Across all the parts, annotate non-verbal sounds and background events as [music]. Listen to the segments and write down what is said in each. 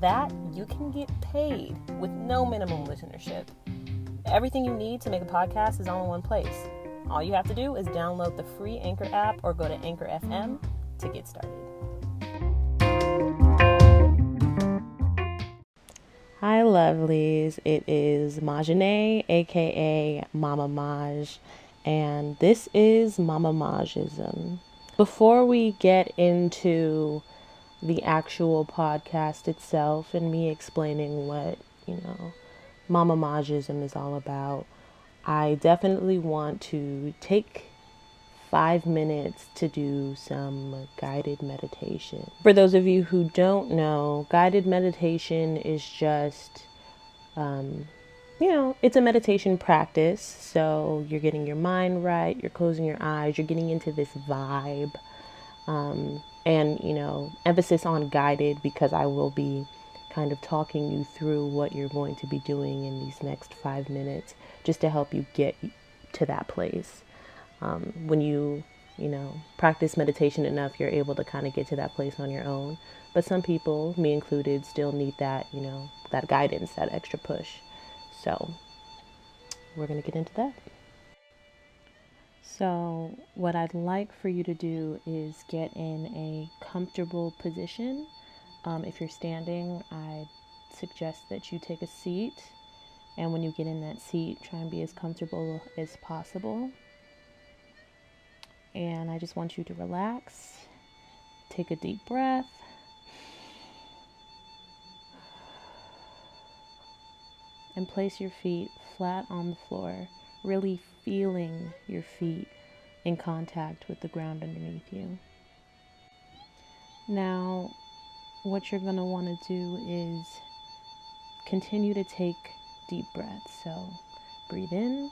that you can get paid with no minimum listenership. Everything you need to make a podcast is all in one place. All you have to do is download the free Anchor app or go to Anchor FM to get started. Hi, lovelies. It is Majane, aka Mama Maj, and this is Mama Majism. Before we get into the actual podcast itself and me explaining what, you know, Mama Majism is all about, I definitely want to take five minutes to do some guided meditation. For those of you who don't know, guided meditation is just, um, you know, it's a meditation practice. So you're getting your mind right, you're closing your eyes, you're getting into this vibe. Um, and, you know, emphasis on guided because I will be kind of talking you through what you're going to be doing in these next five minutes just to help you get to that place. Um, when you, you know, practice meditation enough, you're able to kind of get to that place on your own. But some people, me included, still need that, you know, that guidance, that extra push. So we're going to get into that. So, what I'd like for you to do is get in a comfortable position um, if you're standing, I suggest that you take a seat. And when you get in that seat, try and be as comfortable as possible. And I just want you to relax. Take a deep breath. And place your feet flat on the floor, really feeling your feet in contact with the ground underneath you. Now, what you're going to want to do is continue to take deep breaths. So breathe in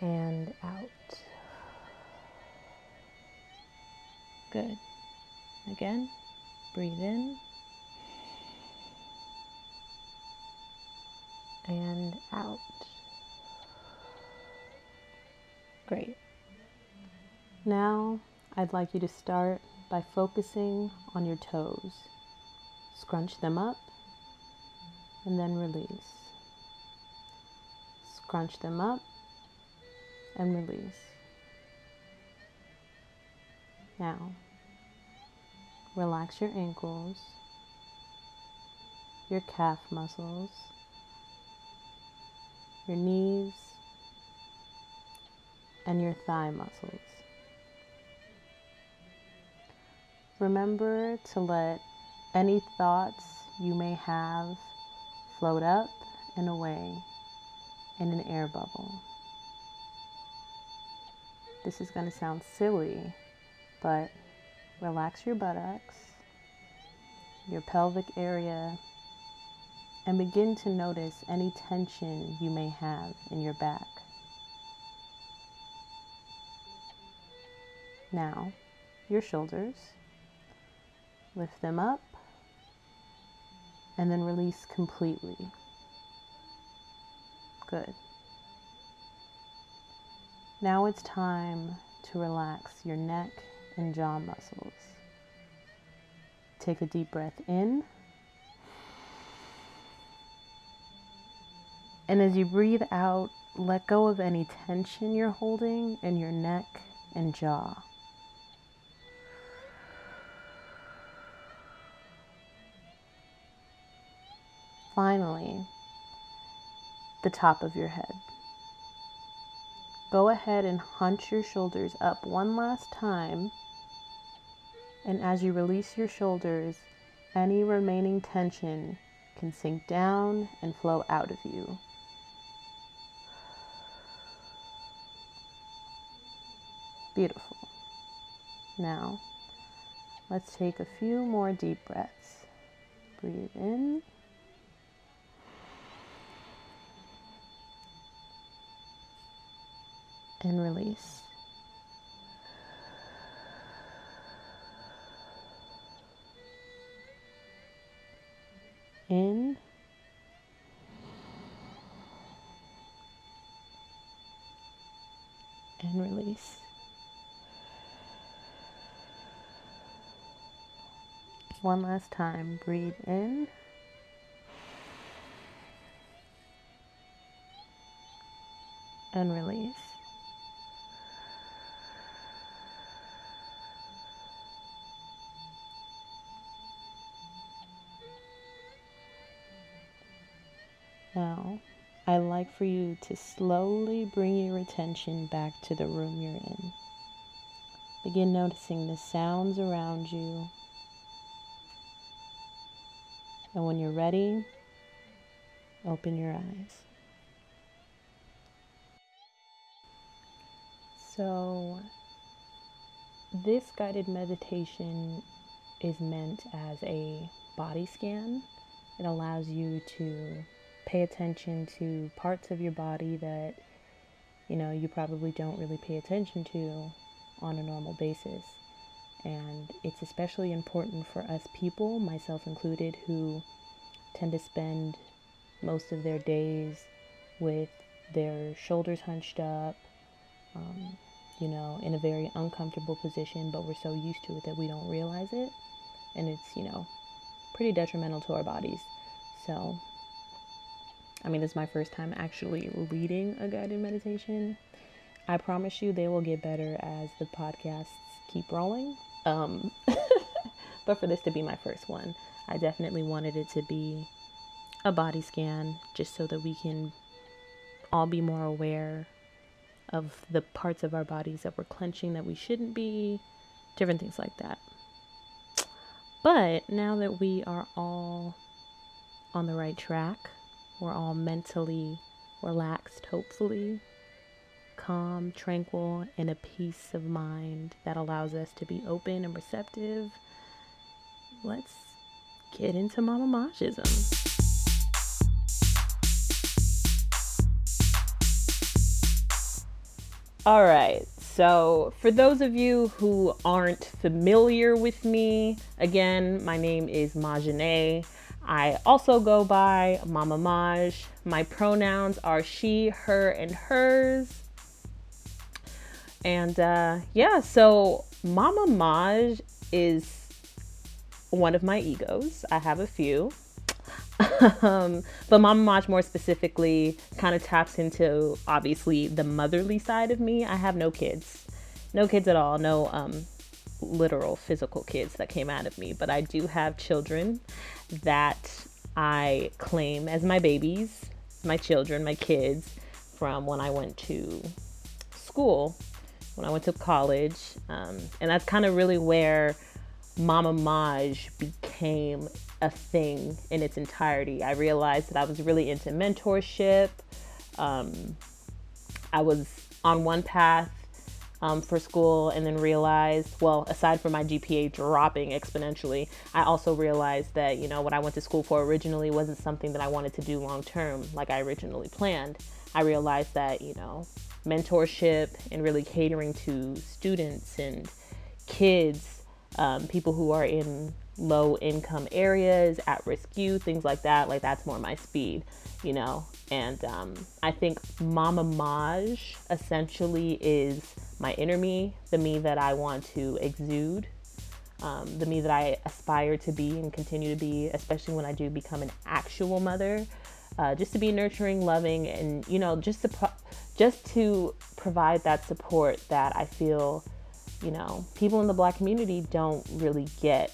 and out. Good. Again, breathe in and out. Great. Now I'd like you to start by focusing on your toes. Scrunch them up and then release. Scrunch them up and release. Now, relax your ankles, your calf muscles, your knees, and your thigh muscles. Remember to let any thoughts you may have float up and away in an air bubble. This is going to sound silly, but relax your buttocks, your pelvic area, and begin to notice any tension you may have in your back. Now, your shoulders. Lift them up and then release completely. Good. Now it's time to relax your neck and jaw muscles. Take a deep breath in. And as you breathe out, let go of any tension you're holding in your neck and jaw. finally the top of your head. Go ahead and hunch your shoulders up one last time. And as you release your shoulders, any remaining tension can sink down and flow out of you. Beautiful. Now, let's take a few more deep breaths. Breathe in. And release. One last time. Breathe in. And release. Now, I like for you to slowly bring your attention back to the room you're in. Begin noticing the sounds around you and when you're ready, open your eyes. So, this guided meditation is meant as a body scan. It allows you to pay attention to parts of your body that you know you probably don't really pay attention to on a normal basis. And it's especially important for us people, myself included, who tend to spend most of their days with their shoulders hunched up, um, you know, in a very uncomfortable position, but we're so used to it that we don't realize it. And it's, you know, pretty detrimental to our bodies. So, I mean, this is my first time actually leading a guided meditation. I promise you they will get better as the podcasts keep rolling. Um, [laughs] but for this to be my first one, I definitely wanted it to be a body scan just so that we can all be more aware of the parts of our bodies that we're clenching that we shouldn't be, different things like that. But now that we are all on the right track, we're all mentally relaxed, hopefully, calm, tranquil, and a peace of mind that allows us to be open and receptive. Let's get into Mama Majism. All right. So, for those of you who aren't familiar with me, again, my name is Majane. I also go by Mama Maj. My pronouns are she, her, and hers. And uh, yeah, so Mama Maj is one of my egos. I have a few. [laughs] um, but Mama Maj more specifically kind of taps into obviously the motherly side of me. I have no kids, no kids at all, no um, literal physical kids that came out of me, but I do have children that I claim as my babies, my children, my kids from when I went to school, when I went to college. Um, and that's kind of really where Mama Maj became a thing in its entirety. I realized that I was really into mentorship. Um, I was on one path um, for school and then realized, well, aside from my GPA dropping exponentially, I also realized that, you know, what I went to school for originally wasn't something that I wanted to do long term like I originally planned. I realized that, you know, mentorship and really catering to students and kids um, people who are in low income areas, at risk youth, things like that. Like that's more my speed, you know. And um, I think Mama Maj essentially is my inner me, the me that I want to exude, um, the me that I aspire to be and continue to be, especially when I do become an actual mother. Uh, just to be nurturing, loving, and you know, just to pro- just to provide that support that I feel you know, people in the black community don't really get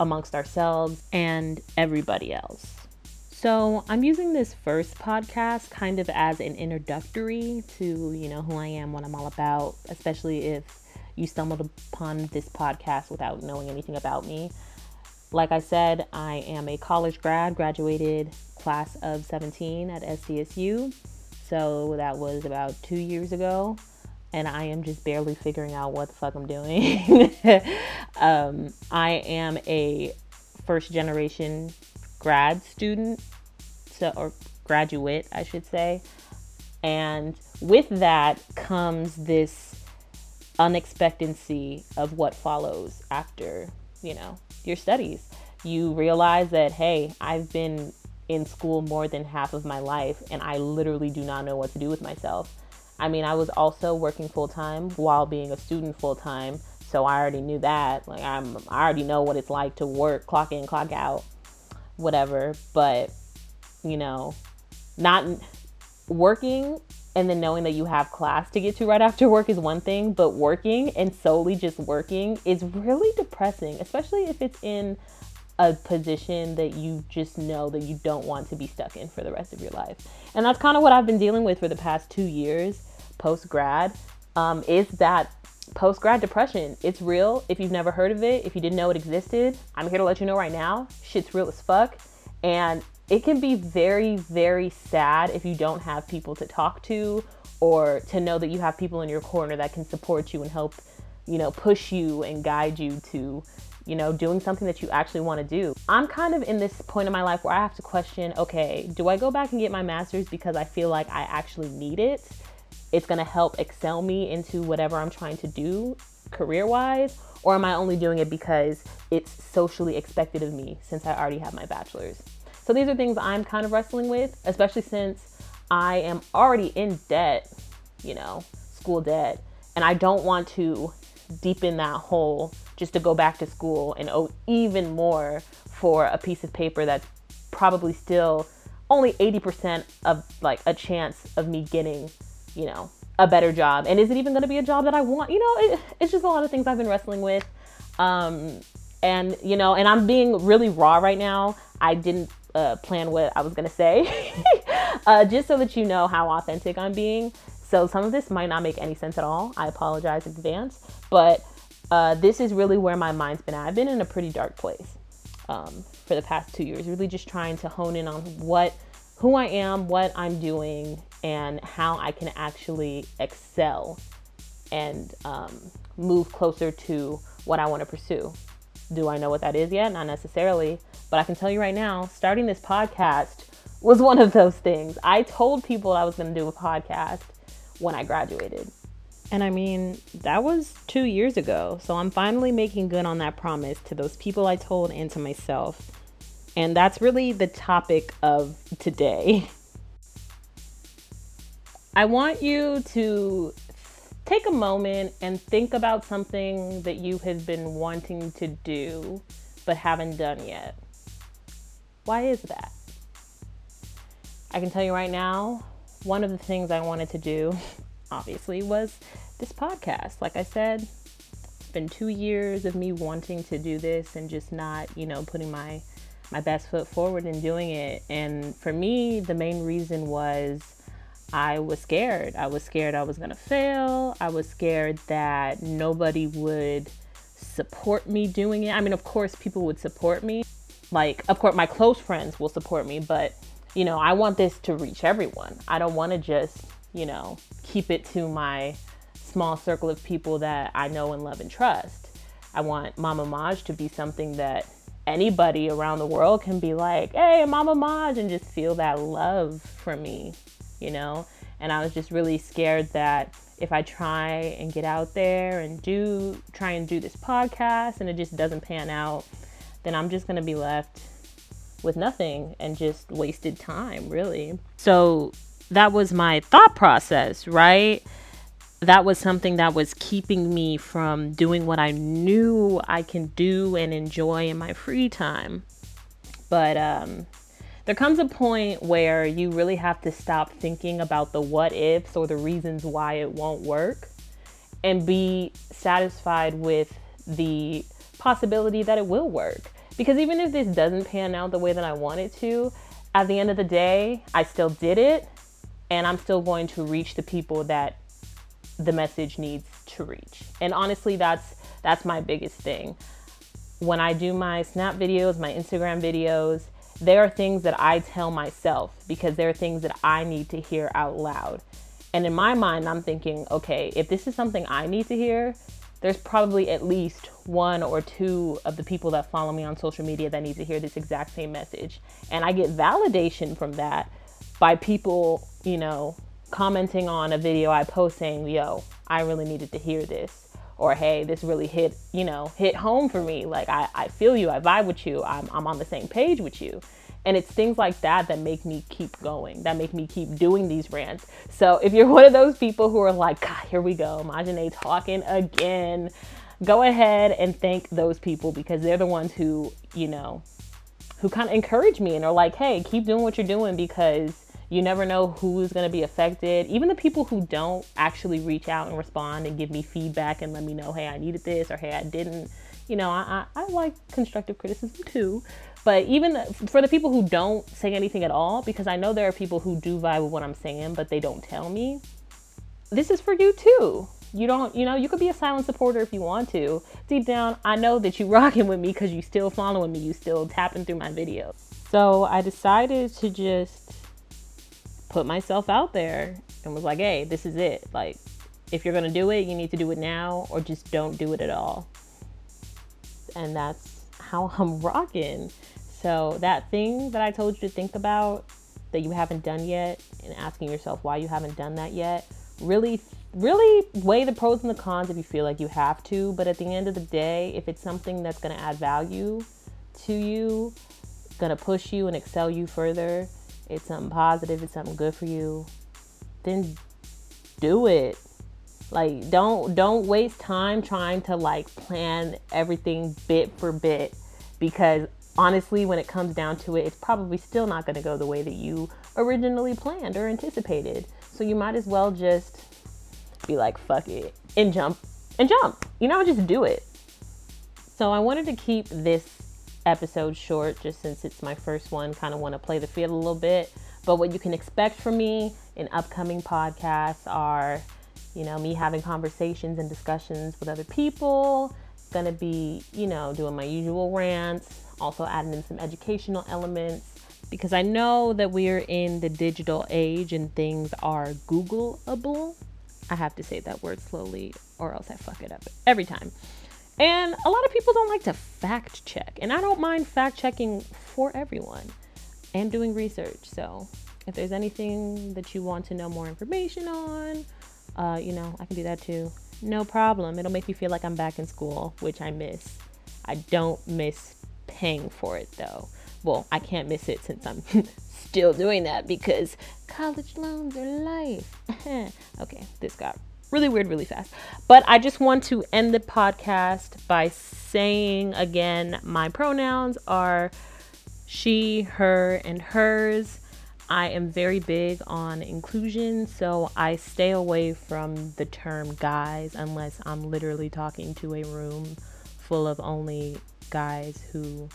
amongst ourselves and everybody else. So, I'm using this first podcast kind of as an introductory to, you know, who I am, what I'm all about, especially if you stumbled upon this podcast without knowing anything about me. Like I said, I am a college grad, graduated class of 17 at SDSU. So that was about two years ago and I am just barely figuring out what the fuck I'm doing. [laughs] um, I am a first generation grad student, so or graduate, I should say. And with that comes this unexpectancy of what follows after, you know, your studies. You realize that, hey, I've been in school more than half of my life and I literally do not know what to do with myself. I mean, I was also working full time while being a student full time, so I already knew that. Like I'm I already know what it's like to work, clock in, clock out, whatever, but you know, not working and then knowing that you have class to get to right after work is one thing, but working and solely just working is really depressing, especially if it's in a position that you just know that you don't want to be stuck in for the rest of your life. And that's kind of what I've been dealing with for the past two years post grad. Um, is that post grad depression? It's real. If you've never heard of it, if you didn't know it existed, I'm here to let you know right now. Shit's real as fuck. And it can be very, very sad if you don't have people to talk to or to know that you have people in your corner that can support you and help, you know, push you and guide you to, you know, doing something that you actually want to do. I'm kind of in this point in my life where I have to question okay, do I go back and get my master's because I feel like I actually need it? It's going to help excel me into whatever I'm trying to do career wise? Or am I only doing it because it's socially expected of me since I already have my bachelor's? So these are things I'm kind of wrestling with, especially since I am already in debt, you know, school debt, and I don't want to deepen that hole just to go back to school and owe even more for a piece of paper that's probably still only 80% of like a chance of me getting, you know, a better job. And is it even going to be a job that I want? You know, it, it's just a lot of things I've been wrestling with. Um, and, you know, and I'm being really raw right now. I didn't uh, plan what I was gonna say, [laughs] uh, just so that you know how authentic I'm being. So some of this might not make any sense at all. I apologize in advance, but uh, this is really where my mind's been at. I've been in a pretty dark place um, for the past two years, really just trying to hone in on what, who I am, what I'm doing, and how I can actually excel and um, move closer to what I want to pursue. Do I know what that is yet? Not necessarily. But I can tell you right now, starting this podcast was one of those things. I told people I was going to do a podcast when I graduated. And I mean, that was two years ago. So I'm finally making good on that promise to those people I told and to myself. And that's really the topic of today. [laughs] I want you to take a moment and think about something that you have been wanting to do but haven't done yet. Why is that? I can tell you right now, one of the things I wanted to do, [laughs] obviously, was this podcast. Like I said, it's been two years of me wanting to do this and just not, you know, putting my my best foot forward in doing it. And for me, the main reason was I was scared. I was scared I was going to fail. I was scared that nobody would support me doing it. I mean, of course, people would support me, like, of course, my close friends will support me, but you know, I want this to reach everyone. I don't want to just, you know, keep it to my small circle of people that I know and love and trust. I want Mama Maj to be something that anybody around the world can be like, hey, Mama Maj, and just feel that love from me, you know? And I was just really scared that if I try and get out there and do, try and do this podcast and it just doesn't pan out, then I'm just going to be left with nothing and just wasted time, really. So that was my thought process, right? That was something that was keeping me from doing what I knew I can do and enjoy in my free time. But um, there comes a point where you really have to stop thinking about the what ifs or the reasons why it won't work and be satisfied with the possibility that it will work. Because even if this doesn't pan out the way that I want it to, at the end of the day, I still did it and I'm still going to reach the people that the message needs to reach. And honestly, that's that's my biggest thing. When I do my Snap videos, my Instagram videos, there are things that I tell myself because there are things that I need to hear out loud. And in my mind, I'm thinking, okay, if this is something I need to hear, there's probably at least one or two of the people that follow me on social media that need to hear this exact same message. And I get validation from that by people, you know, commenting on a video I post saying, yo, I really needed to hear this. Or hey, this really hit, you know, hit home for me. Like I, I feel you, I vibe with you, I'm I'm on the same page with you. And it's things like that that make me keep going, that make me keep doing these rants. So if you're [laughs] one of those people who are like, God, here we go, Majane talking again, go ahead and thank those people because they're the ones who, you know, who kind of encourage me and are like, hey, keep doing what you're doing because you never know who's going to be affected. Even the people who don't actually reach out and respond and give me feedback and let me know, hey, I needed this or hey, I didn't. You know, I, I, I like constructive criticism too. But even for the people who don't say anything at all, because I know there are people who do vibe with what I'm saying, but they don't tell me, this is for you too. You don't, you know, you could be a silent supporter if you want to. Deep down, I know that you [laughs] rocking with me because you still following me, you still tapping through my videos. So I decided to just put myself out there and was like, hey, this is it. Like, if you're gonna do it, you need to do it now, or just don't do it at all. And that's how I'm [laughs] rocking. So that thing that I told you to think about that you haven't done yet and asking yourself why you haven't done that yet, really really weigh the pros and the cons if you feel like you have to, but at the end of the day, if it's something that's going to add value to you, going to push you and excel you further, it's something positive, it's something good for you, then do it. Like don't don't waste time trying to like plan everything bit for bit because honestly, when it comes down to it, it's probably still not going to go the way that you originally planned or anticipated. So you might as well just be like, fuck it, and jump and jump. You know, just do it. So I wanted to keep this episode short just since it's my first one. Kind of want to play the field a little bit. But what you can expect from me in upcoming podcasts are, you know, me having conversations and discussions with other people. Gonna be, you know, doing my usual rants, also adding in some educational elements because I know that we're in the digital age and things are Googleable. I have to say that word slowly or else I fuck it up every time. And a lot of people don't like to fact check, and I don't mind fact checking for everyone and doing research. So if there's anything that you want to know more information on, uh, you know, I can do that too. No problem. It'll make me feel like I'm back in school, which I miss. I don't miss paying for it though. Well, I can't miss it since I'm [laughs] still doing that because college loans are life. [laughs] okay, this got really weird really fast. But I just want to end the podcast by saying again my pronouns are she, her, and hers. I am very big on inclusion, so I stay away from the term guys unless I'm literally talking to a room full of only guys who,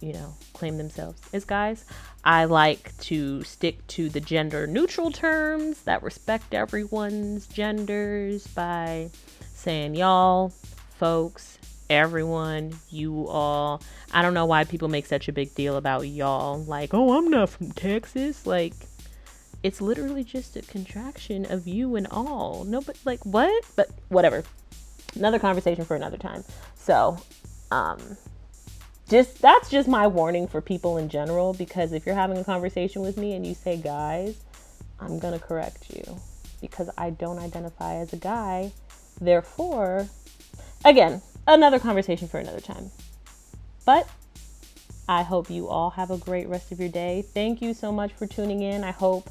you know, claim themselves as guys. I like to stick to the gender neutral terms that respect everyone's genders by saying y'all, folks, everyone, you all. I don't know why people make such a big deal about y'all. Like, oh, I'm not from Texas. Like, it's literally just a contraction of you and all. No, but like, what? But whatever. Another conversation for another time. So, um, just that's just my warning for people in general because if you're having a conversation with me and you say guys, I'm gonna correct you because I don't identify as a guy. Therefore, again, another conversation for another time. But I hope you all have a great rest of your day. Thank you so much for tuning in. I hope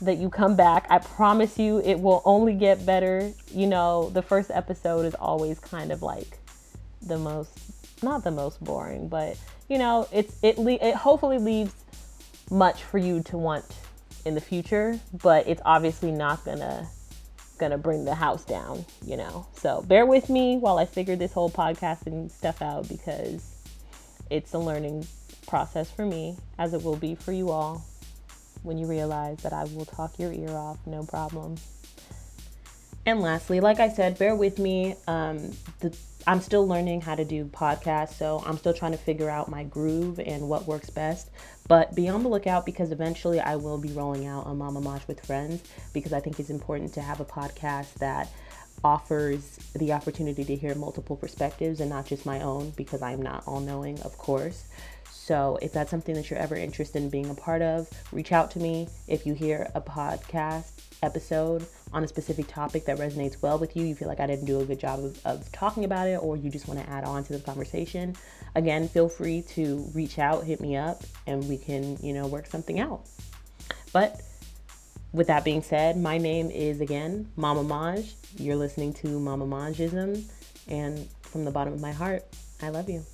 that you come back. I promise you it will only get better. You know, the first episode is always kind of like the most not the most boring, but you know, it's it le- it hopefully leaves much for you to want in the future, but it's obviously not gonna gonna bring the house down, you know. So bear with me while I figure this whole podcasting stuff out because it's a learning process for me, as it will be for you all when you realize that I will talk your ear off, no problem. And lastly, like I said, bear with me. Um, the I'm still learning how to do podcasts, so I'm still trying to figure out my groove and what works best. But be on the lookout because eventually I will be rolling out a Mama Maj with friends because I think it's important to have a podcast that offers the opportunity to hear multiple perspectives and not just my own because I'm not all knowing, of course. So, if that's something that you're ever interested in being a part of, reach out to me. If you hear a podcast episode on a specific topic that resonates well with you, you feel like I didn't do a good job of, of talking about it, or you just want to add on to the conversation, again, feel free to reach out, hit me up, and we can, you know, work something out. But with that being said, my name is again Mama Maj. You're listening to Mama Majism, and from the bottom of my heart, I love you.